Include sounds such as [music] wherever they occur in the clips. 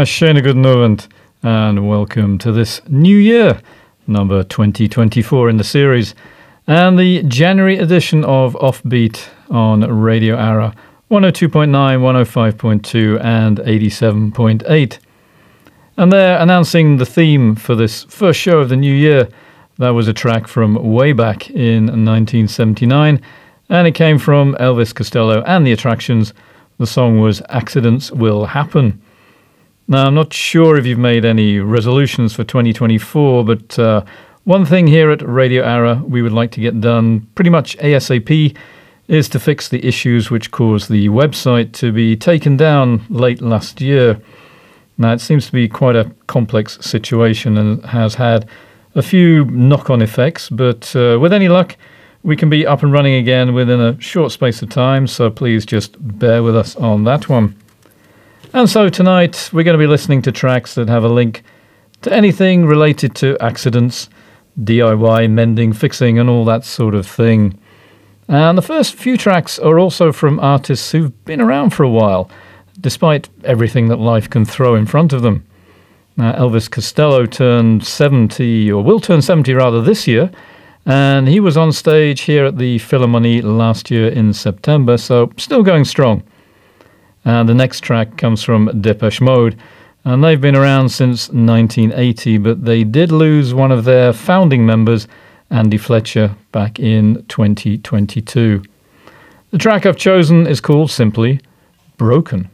Ah, schöne guten Abend, and welcome to this new year, number 2024 in the series, and the January edition of Offbeat on Radio Ara 102.9, 105.2, and 87.8. And they're announcing the theme for this first show of the new year. That was a track from way back in 1979, and it came from Elvis Costello and the Attractions. The song was Accidents Will Happen. Now, I'm not sure if you've made any resolutions for 2024, but uh, one thing here at Radio Ara we would like to get done pretty much ASAP is to fix the issues which caused the website to be taken down late last year. Now, it seems to be quite a complex situation and has had a few knock on effects, but uh, with any luck, we can be up and running again within a short space of time, so please just bear with us on that one. And so tonight we're going to be listening to tracks that have a link to anything related to accidents, DIY, mending, fixing, and all that sort of thing. And the first few tracks are also from artists who've been around for a while, despite everything that life can throw in front of them. Now, Elvis Costello turned 70, or will turn 70 rather, this year, and he was on stage here at the Philharmonie last year in September, so still going strong. And the next track comes from Depeche Mode. And they've been around since 1980, but they did lose one of their founding members, Andy Fletcher, back in 2022. The track I've chosen is called simply Broken.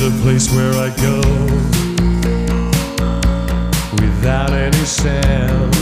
is a place where I go without any sound.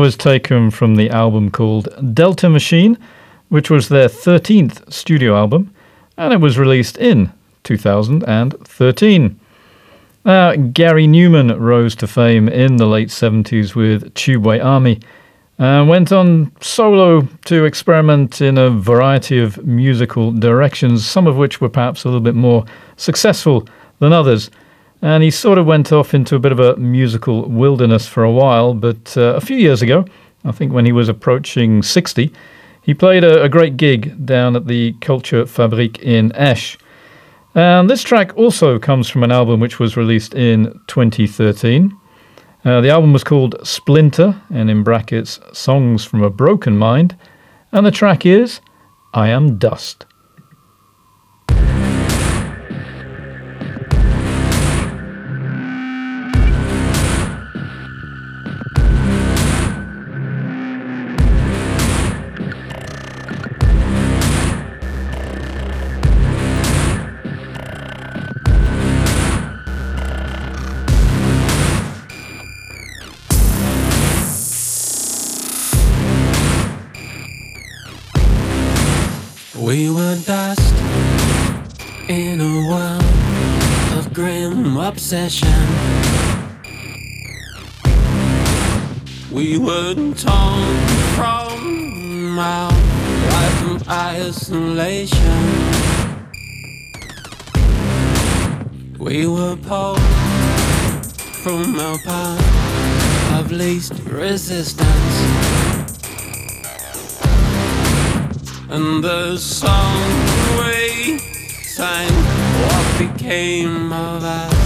Was taken from the album called Delta Machine, which was their 13th studio album, and it was released in 2013. Uh, Gary Numan rose to fame in the late 70s with Tubeway Army and went on solo to experiment in a variety of musical directions, some of which were perhaps a little bit more successful than others. And he sort of went off into a bit of a musical wilderness for a while, but uh, a few years ago, I think when he was approaching 60, he played a, a great gig down at the Kulturfabrik in Esch. And this track also comes from an album which was released in 2013. Uh, the album was called Splinter, and in brackets, Songs from a Broken Mind, and the track is I Am Dust. Grim obsession. We were torn from our life isolation. We were pulled from our path of least resistance. And the song we sang, what became of us?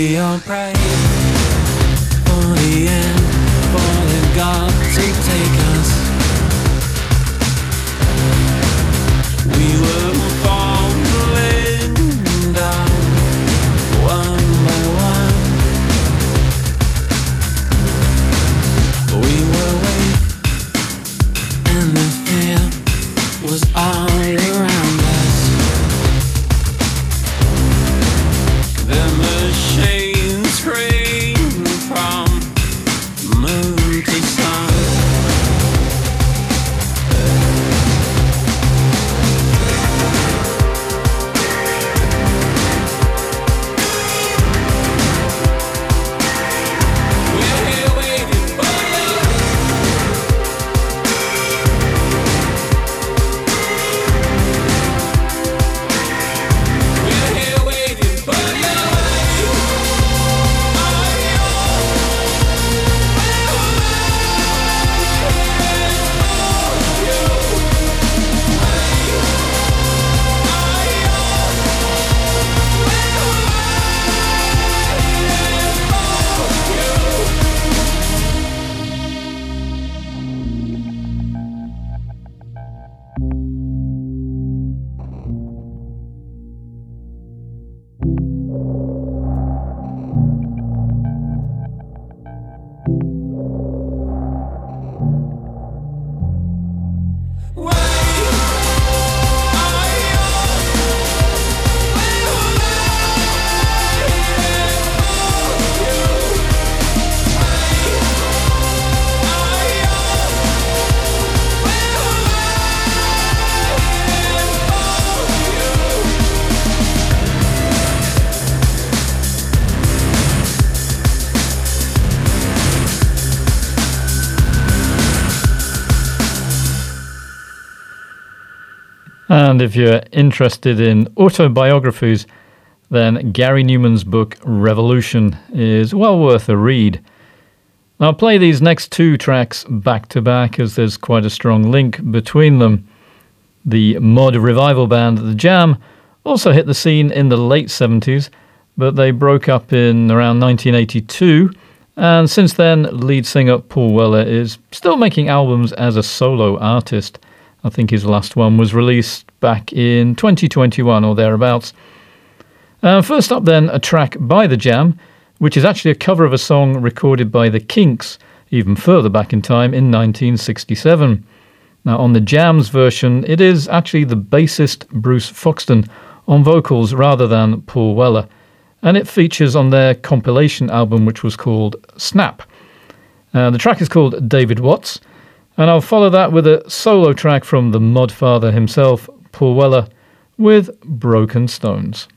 We all And if you're interested in autobiographies, then Gary Numan's book Revolution is well worth a read. I'll play these next two tracks back to back as there's quite a strong link between them. The mod revival band The Jam also hit the scene in the late 70s, but they broke up in around 1982, and since then, lead singer Paul Weller is still making albums as a solo artist. I think his last one was released back in 2021 or thereabouts. Uh, first up, then, a track by The Jam which is actually a cover of a song recorded by the Kinks even further back in time in 1967. Now, on the Jams version, it is actually the bassist Bruce Foxton on vocals rather than Paul Weller, and it features on their compilation album, which was called Snap. Uh, the track is called David Watts, and I'll follow that with a solo track from the Modfather himself, Paul Weller, with Broken Stones.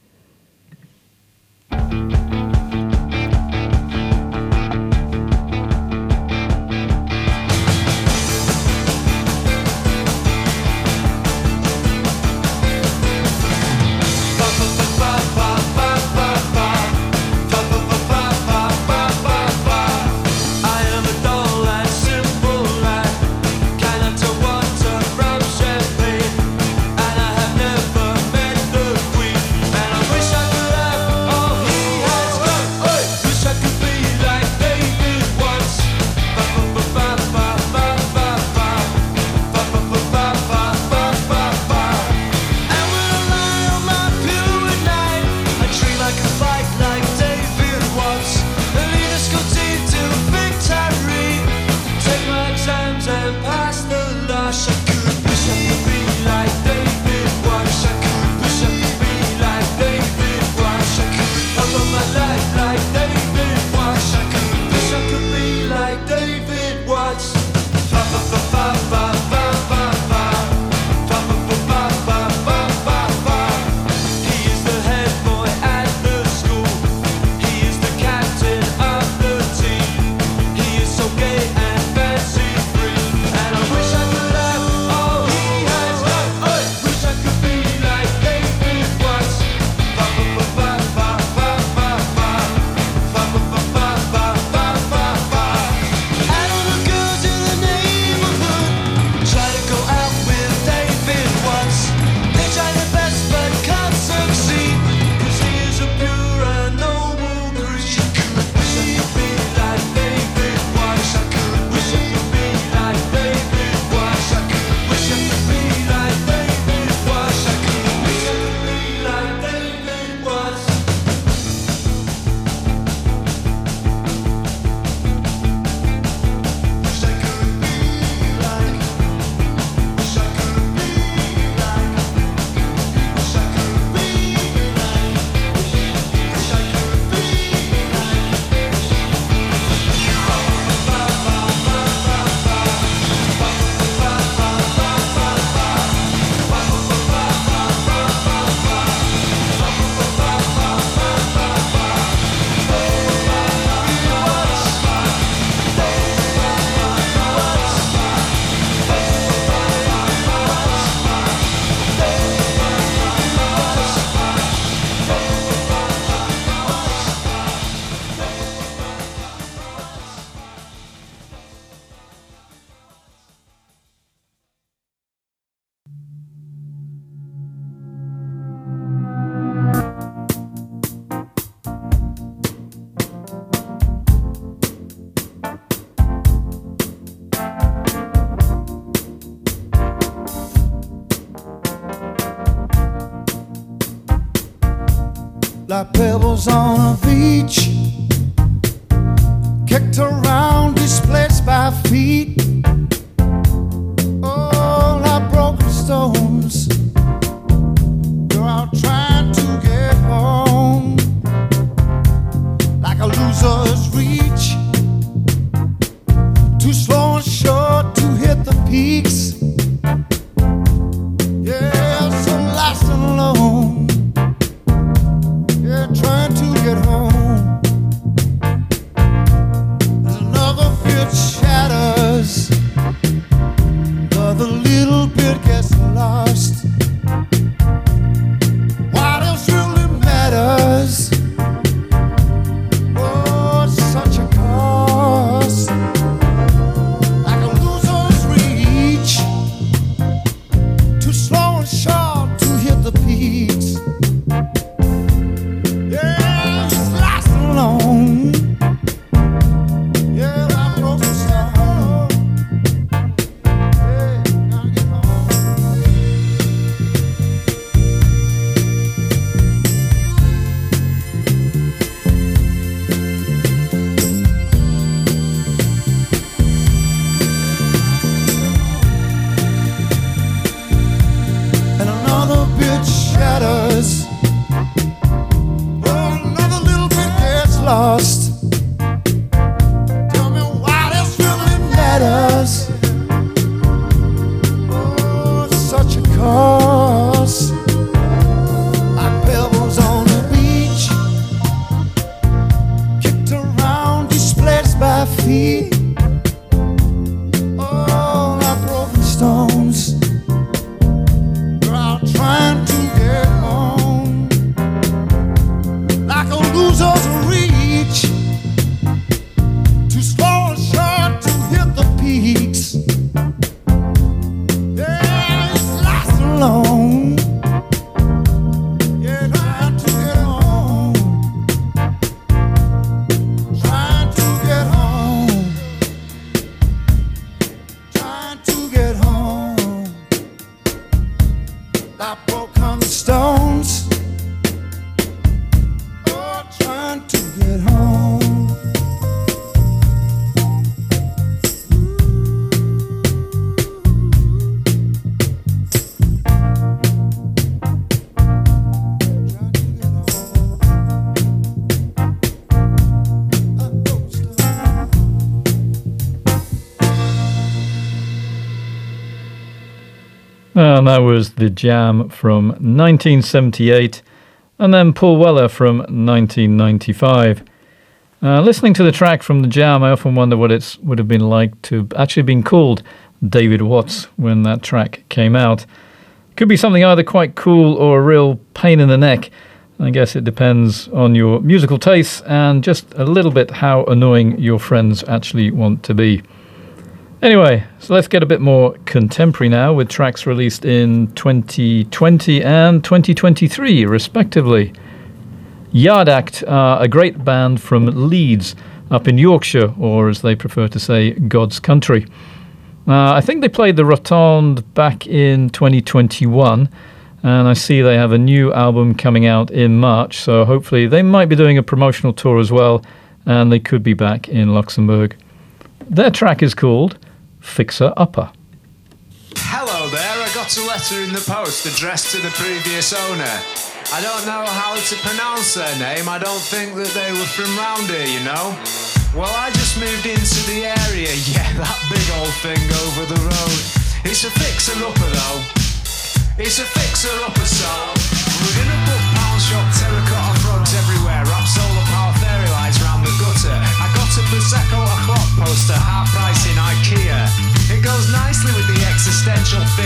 That was The Jam from 1978, and then Paul Weller from 1995. Uh, listening to the track from The Jam, I often wonder what it would have been like to actually been called David Watts when that track came out. Could be something either quite cool or a real pain in the neck. I guess it depends on your musical tastes and just a little bit how annoying your friends actually want to be. Anyway, so let's get a bit more contemporary now with tracks released in 2020 and 2023, respectively. Yard Act are a great band from Leeds, up in Yorkshire, or as they prefer to say, God's Country. Uh, I think they played the Rotonde back in 2021, and I see they have a new album coming out in March, so hopefully they might be doing a promotional tour as well, and they could be back in Luxembourg. Their track is called Fixer Upper. Hello there, I got a letter in the post addressed to the previous owner. I don't know how to pronounce their name, I don't think that they were from round here, you know. Well, I just moved into the area, [laughs] yeah, that big old thing over the road. It's a fixer upper though. It's a fixer upper, so we're gonna put pound shop terracotta frogs everywhere, wrap solar power fairy lights round the gutter. I got a Prosecco o'clock poster, half price existential fear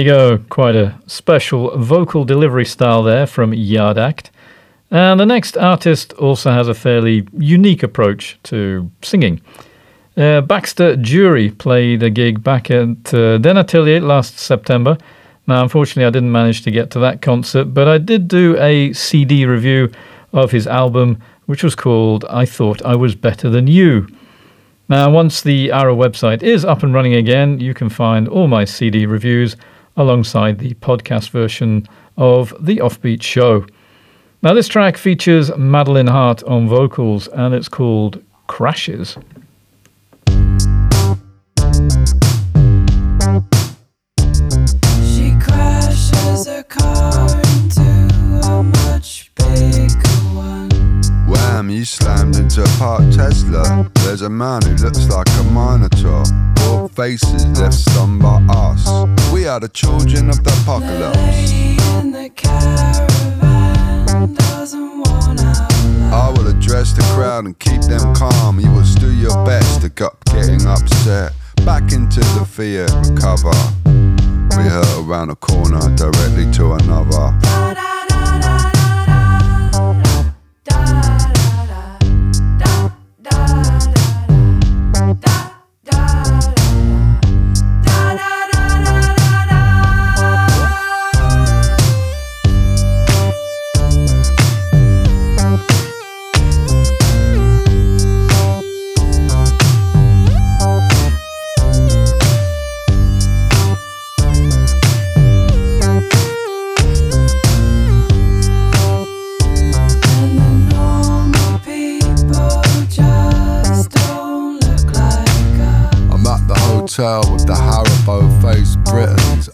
you go. Quite a special vocal delivery style there from Yard Act. And the next artist also has a fairly unique approach to singing. Uh, Baxter Dury played a gig back at uh, Den Atelier last September. Now, unfortunately, I didn't manage to get to that concert, but I did do a CD review of his album, which was called I Thought I Was Better Than You. Now, once the Ara website is up and running again, you can find all my CD reviews alongside the podcast version of The Offbeat Show. Now, this track features Madeline Hart on vocals and it's called Crashes. She crashes her car into a much bigger one. Wham, you slammed into a parked Tesla. There's a man who looks like a minotaur. Faces left stunned by us. We are the children of the apocalypse. I will address the crowd and keep them calm. You will do your best to stop getting upset. Back into the fear, recover. We hurt around the corner directly to another. Da da da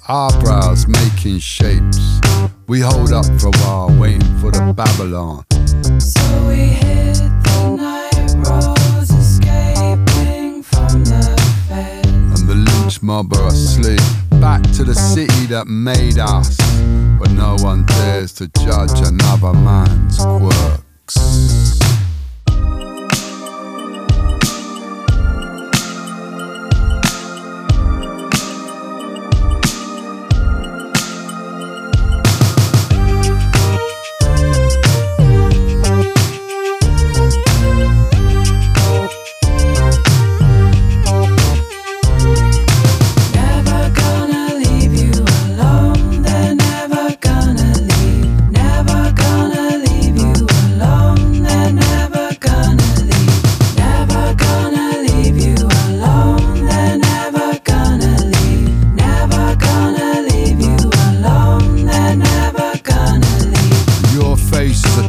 Eyebrows making shapes. We hold up for a while, waiting for the Babylon. So we hit the night roads, escaping from the feds. and the lynch mob are asleep. Back to the city that made us, but no one dares to judge another man's quirks.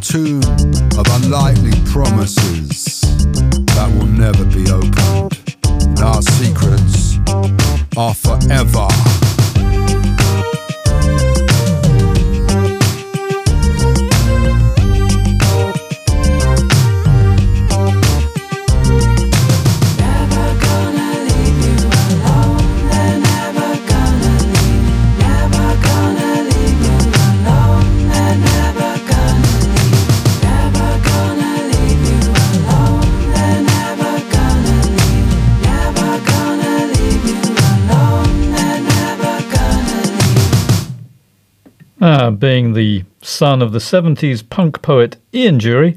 Tomb of unlikely promises that will never be opened. Our secrets are forever. Son of the 70s punk poet Ian Dury,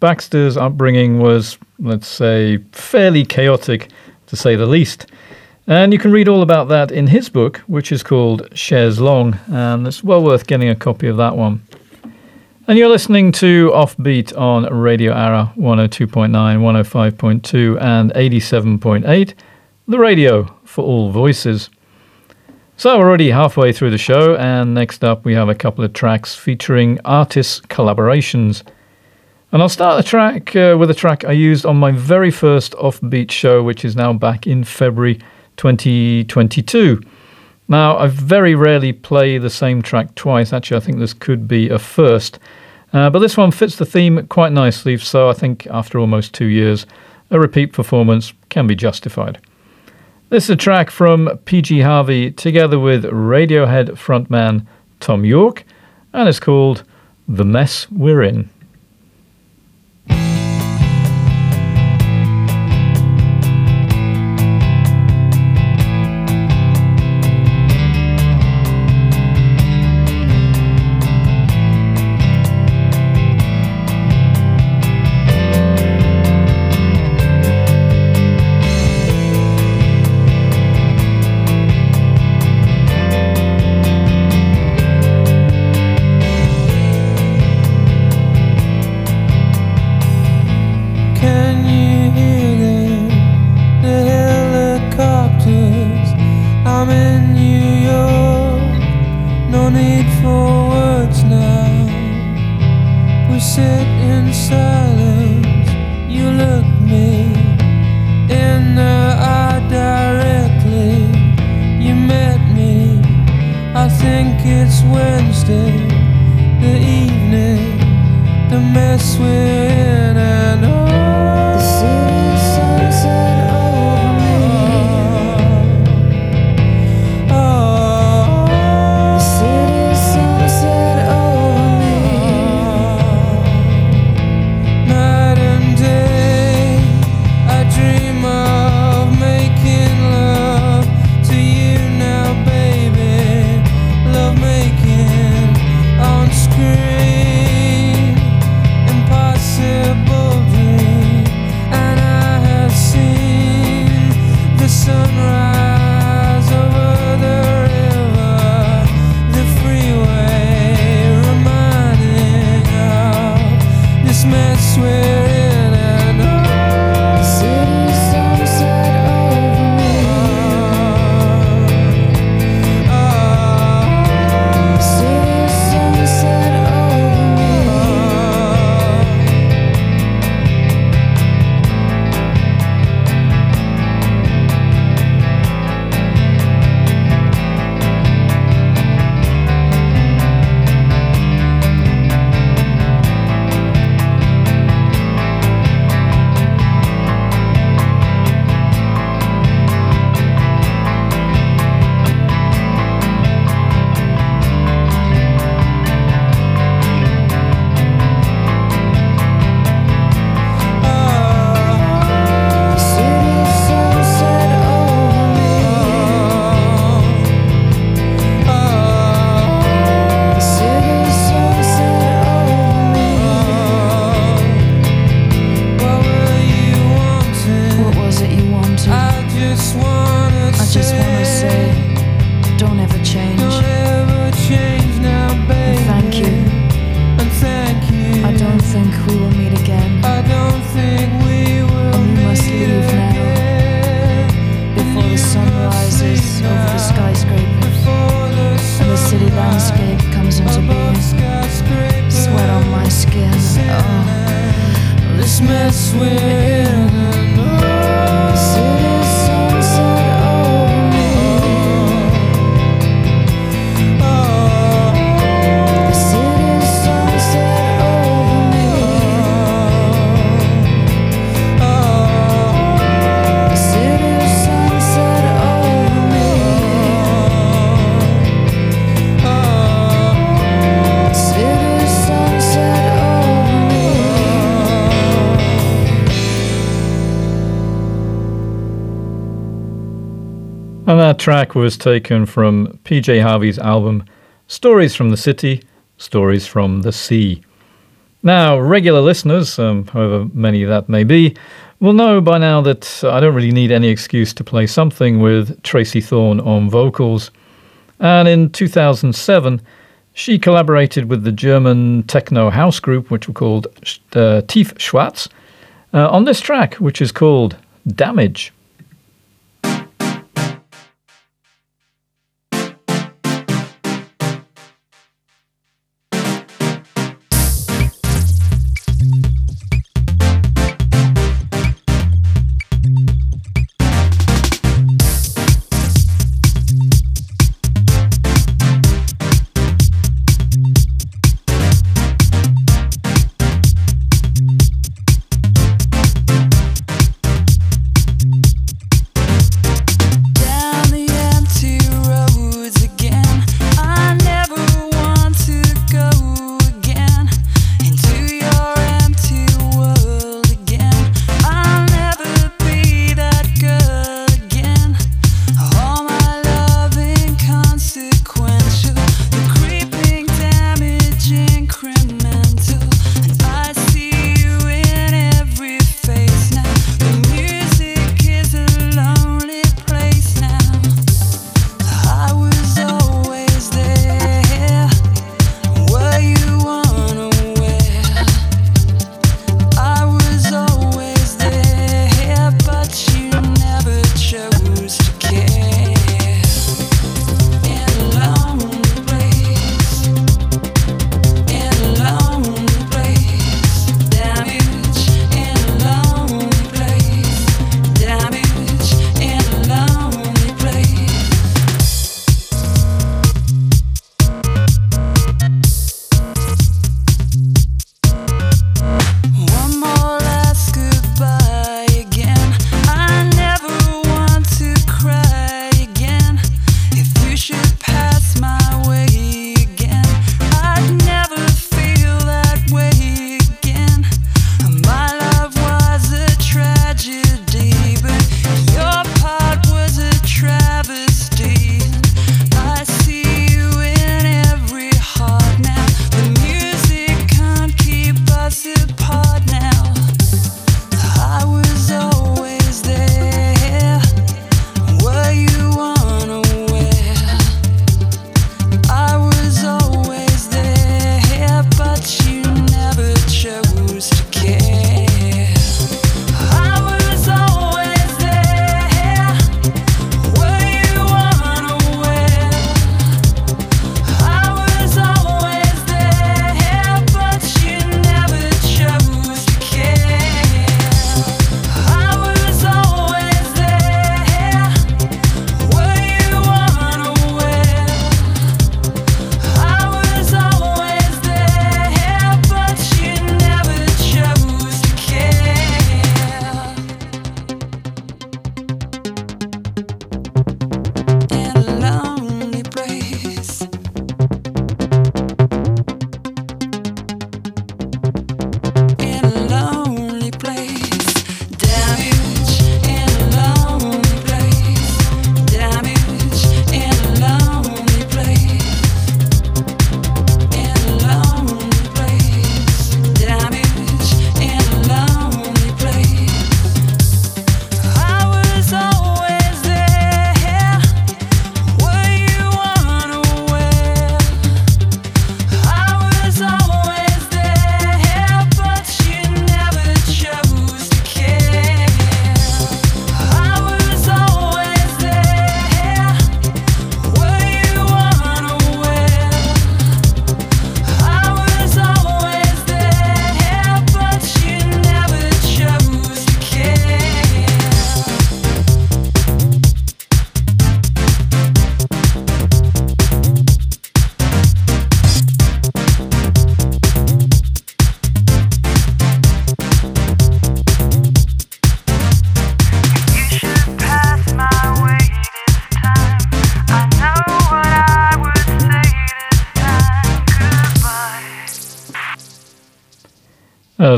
Baxter's upbringing was, let's say, fairly chaotic, to say the least. And you can read all about that in his book, which is called Chaise Longue, and it's well worth getting a copy of that one. And you're listening to Offbeat on Radio Ara 102.9, 105.2, and 87.8, the radio for all voices. So, we're already halfway through the show, and next up we have a couple of tracks featuring artist collaborations. And I'll start the track uh, with a track I used on my very first Offbeat show, which is now back in February 2022. Now, I very rarely play the same track twice. Actually, I think this could be a first. Uh, but this one fits the theme quite nicely, so I think after almost two years, a repeat performance can be justified. This is a track from PJ Harvey together with Radiohead frontman Thom Yorke, and it's called The Mess We're In. And that track was taken from PJ Harvey's album Stories from the City, Stories from the Sea. Now, regular listeners, um, however many that may be, will know by now that I don't really need any excuse to play something with Tracey Thorn on vocals. And in 2007, She collaborated with the German techno house group, which were called uh, Tiefschwarz, uh, on this track, which is called Damage.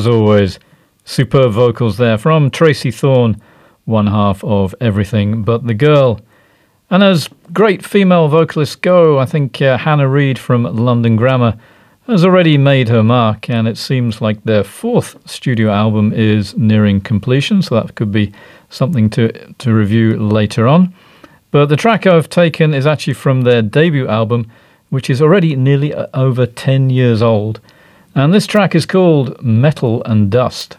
As always, superb vocals there from Tracey Thorn, one half of Everything But the Girl. And as great female vocalists go, I think uh, Hannah Reid from London Grammar has already made her mark, and it seems like their fourth studio album is nearing completion, so that could be something to, to review later on. But the track I've taken is actually from their debut album, which is already nearly uh, over 10 years old. And this track is called Metal and Dust.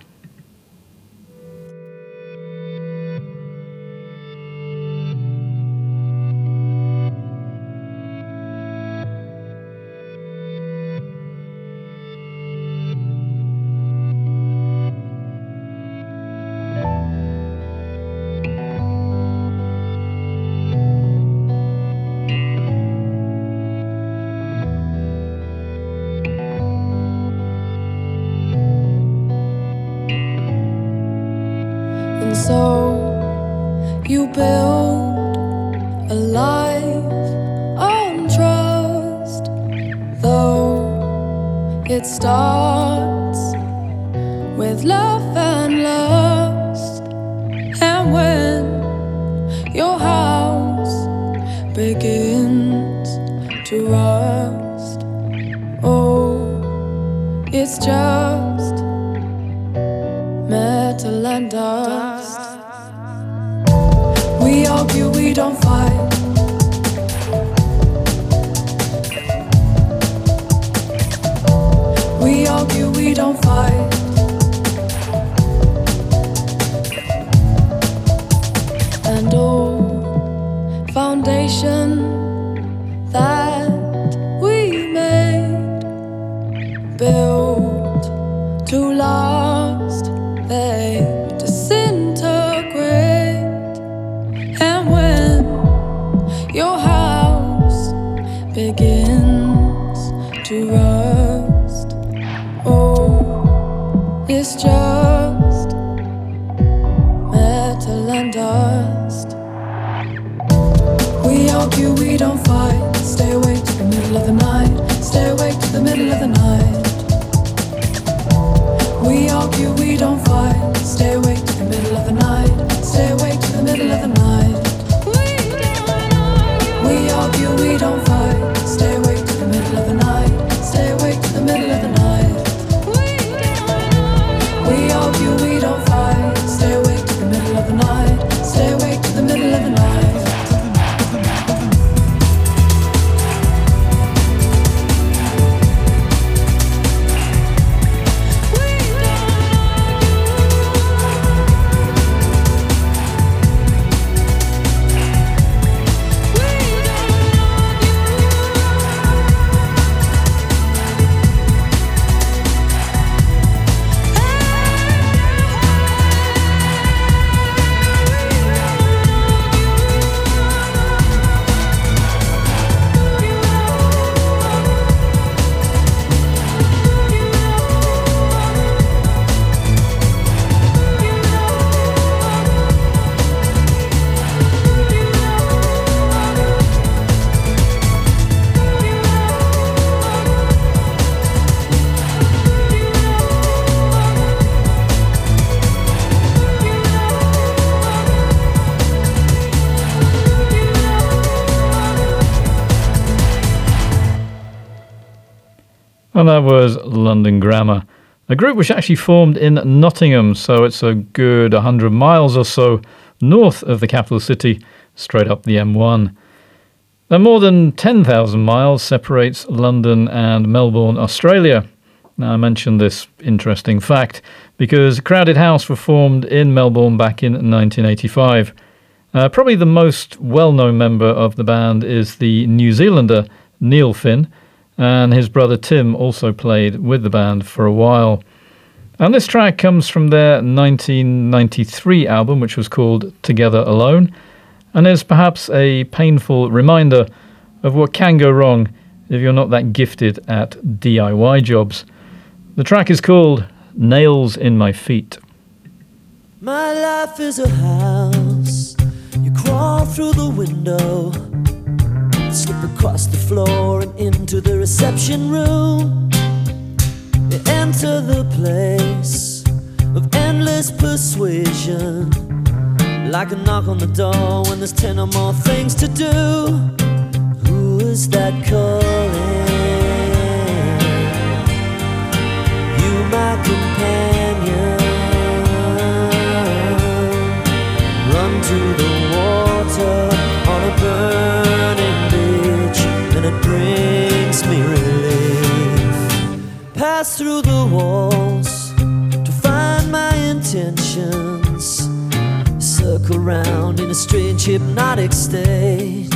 We we don't fight. Stay awake Grammar, a group which actually formed in Nottingham, so it's a good 100 miles or so north of the capital city, straight up the M1. And more than 10,000 miles separates London and Melbourne, Australia. Now, I mentioned this interesting fact because Crowded House were formed in Melbourne back in 1985. Uh, probably the most well known member of the band is the New Zealander Neil Finn, and his brother Tim also played with the band for a while. And this track comes from their 1993 album, which was called Together Alone, and is perhaps a painful reminder of what can go wrong if you're not that gifted at DIY jobs. The track is called Nails in My Feet. My life is a house. You crawl through the window, slip across the floor and into the reception room. You enter the place of endless persuasion, like a knock on the door when there's ten or more things to do. Who is that calling? You, my companion. Run to the water and it brings me relief. Pass through the walls to find my intentions. Circle round in a strange hypnotic state.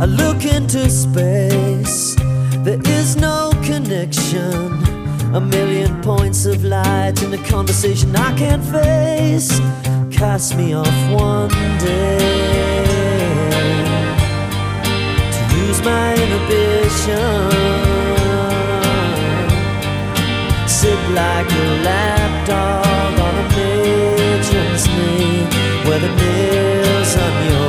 I look into space, there is no connection. A million points of light in a conversation I can't face. Cast me off one day. My inhibition. Sit like a lapdog on a matron's knee, where the nails on your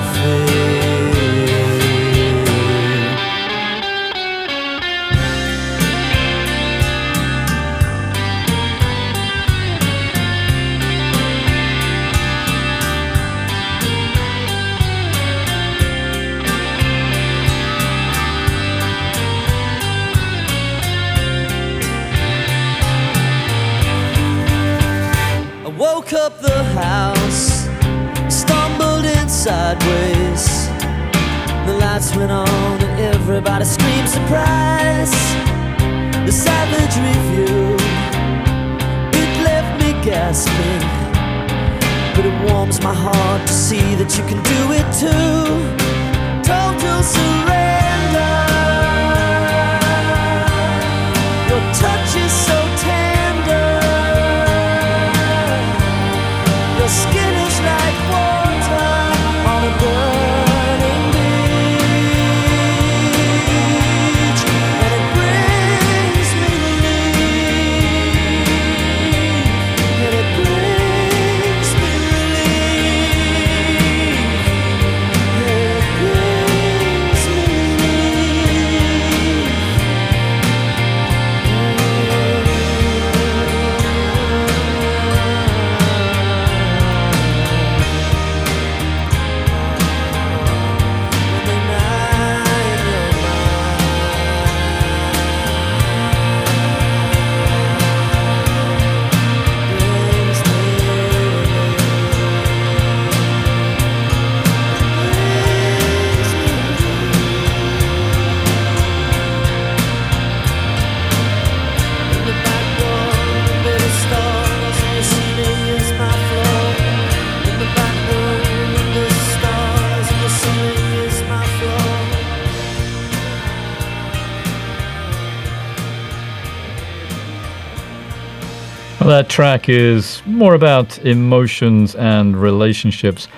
that track is more about emotions and relationships,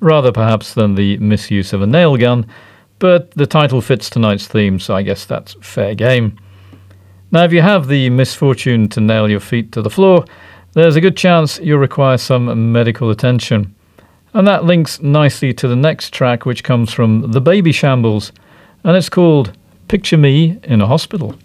rather perhaps than the misuse of a nail gun, but the title fits tonight's theme, so I guess that's fair game. Now, if you have the misfortune to nail your feet to the floor, there's a good chance you'll require some medical attention. And that links nicely to the next track, which comes from The Babyshambles, and it's called Picture Me in a Hospital.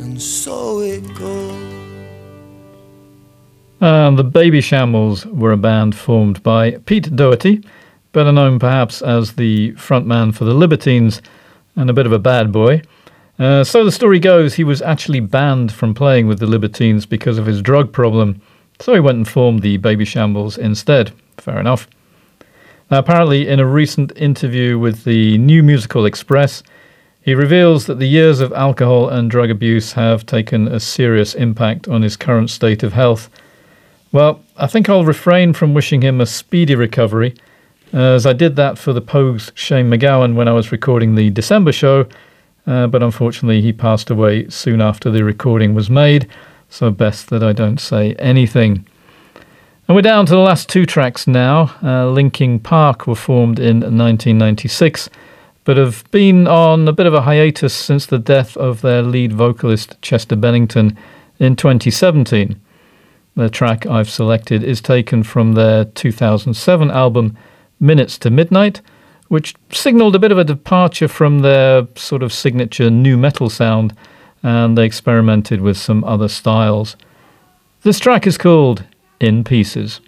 and so it goes. And the Babyshambles were a band formed by Pete Doherty, better known perhaps as the frontman for the Libertines and a bit of a bad boy. Uh, so the story goes, he was actually banned from playing with the Libertines because of his drug problem, so he went and formed the Babyshambles instead. Fair enough. Now, apparently, in a recent interview with the New Musical Express, he reveals that the years of alcohol and drug abuse have taken a serious impact on his current state of health. Well, I think I'll refrain from wishing him a speedy recovery, as I did that for the Pogues' Shane MacGowan when I was recording the December show, uh, but unfortunately he passed away soon after the recording was made, so best that I don't say anything. And we're down to the last two tracks now. Uh, Linkin Park were formed in 1996, but have been on a bit of a hiatus since the death of their lead vocalist Chester Bennington in 2017. The track I've selected is taken from their 2007 album Minutes to Midnight, which signalled a bit of a departure from their sort of signature nu metal sound, and they experimented with some other styles. This track is called In Pieces.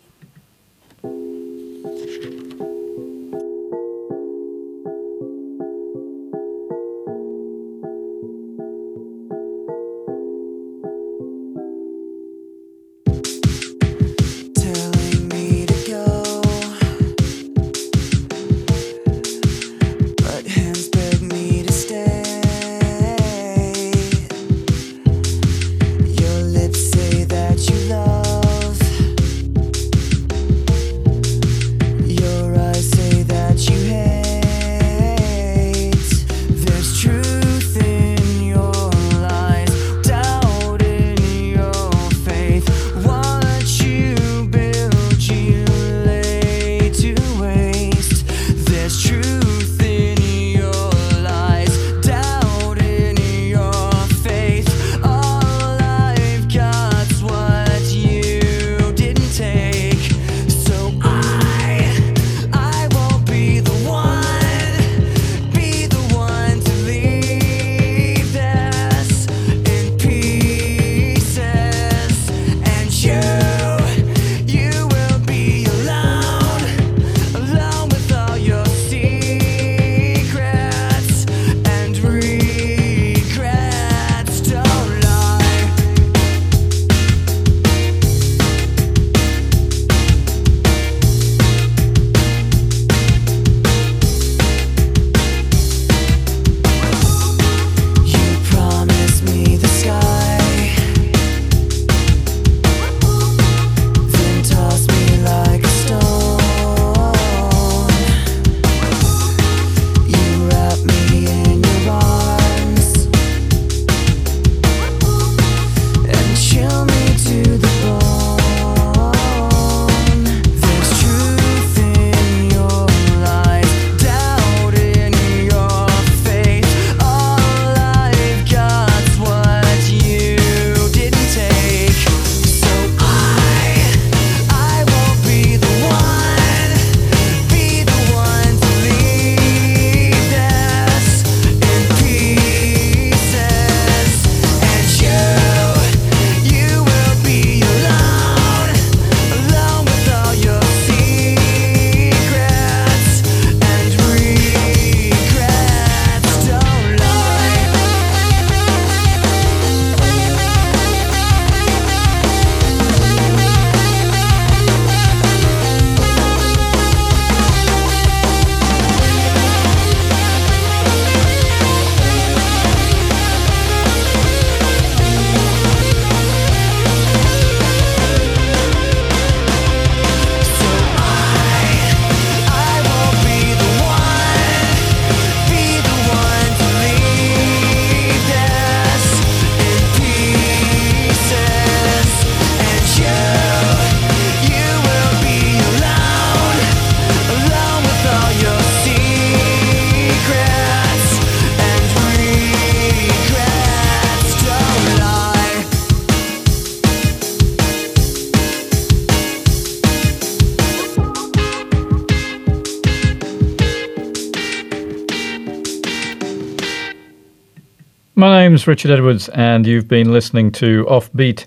Name's Richard Edwards, and you've been listening to Offbeat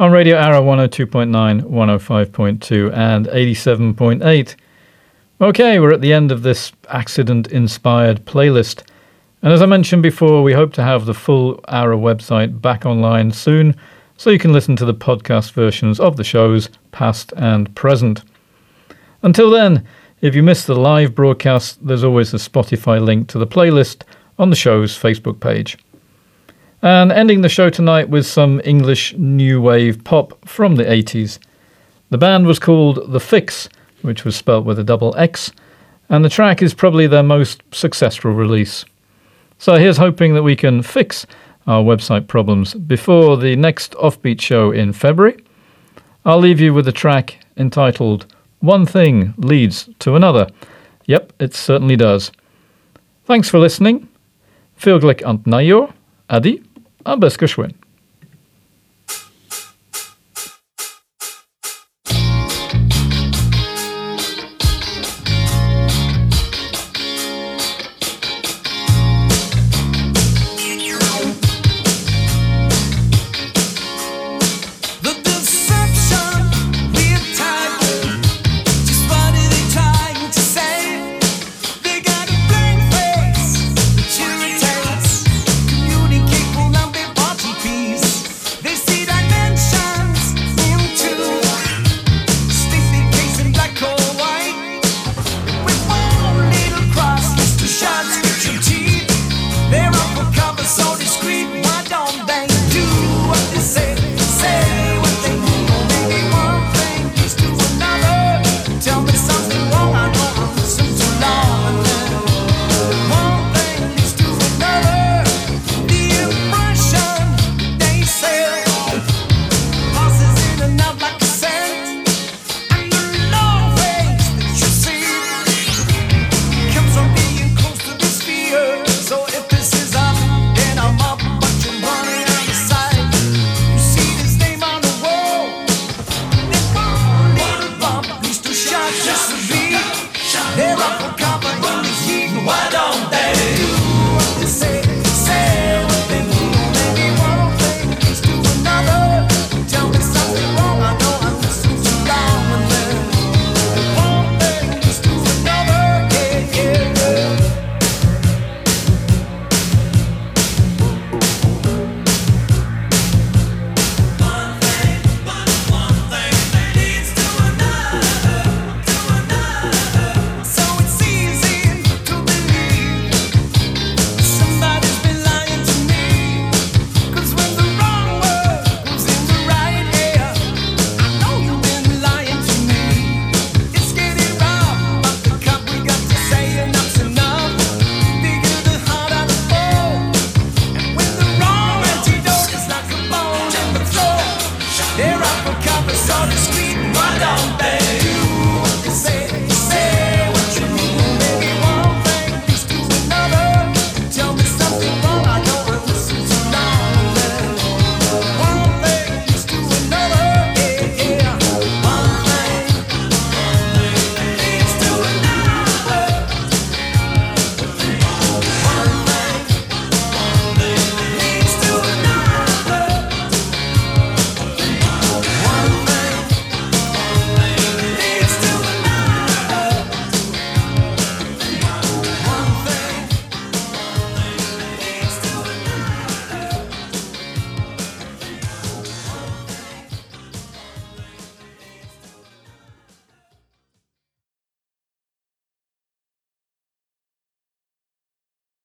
on Radio Ara 102.9, 105.2, and 87.8. Okay, we're at the end of this accident inspired playlist. And as I mentioned before, we hope to have the full Ara website back online soon so you can listen to the podcast versions of the shows, past and present. Until then, if you missed the live broadcast, there's always a Spotify link to the playlist on the show's Facebook page. And ending the show tonight with some English new wave pop from the 80s. The band was called The Fixx, which was spelt with a double X, and the track is probably their most successful release. So here's hoping that we can fix our website problems before the next offbeat show in February. I'll leave you with a track entitled One Thing Leads to Another. Yep, it certainly does. Thanks for listening. Fyrglik ant najor, adi, a bez geschwin.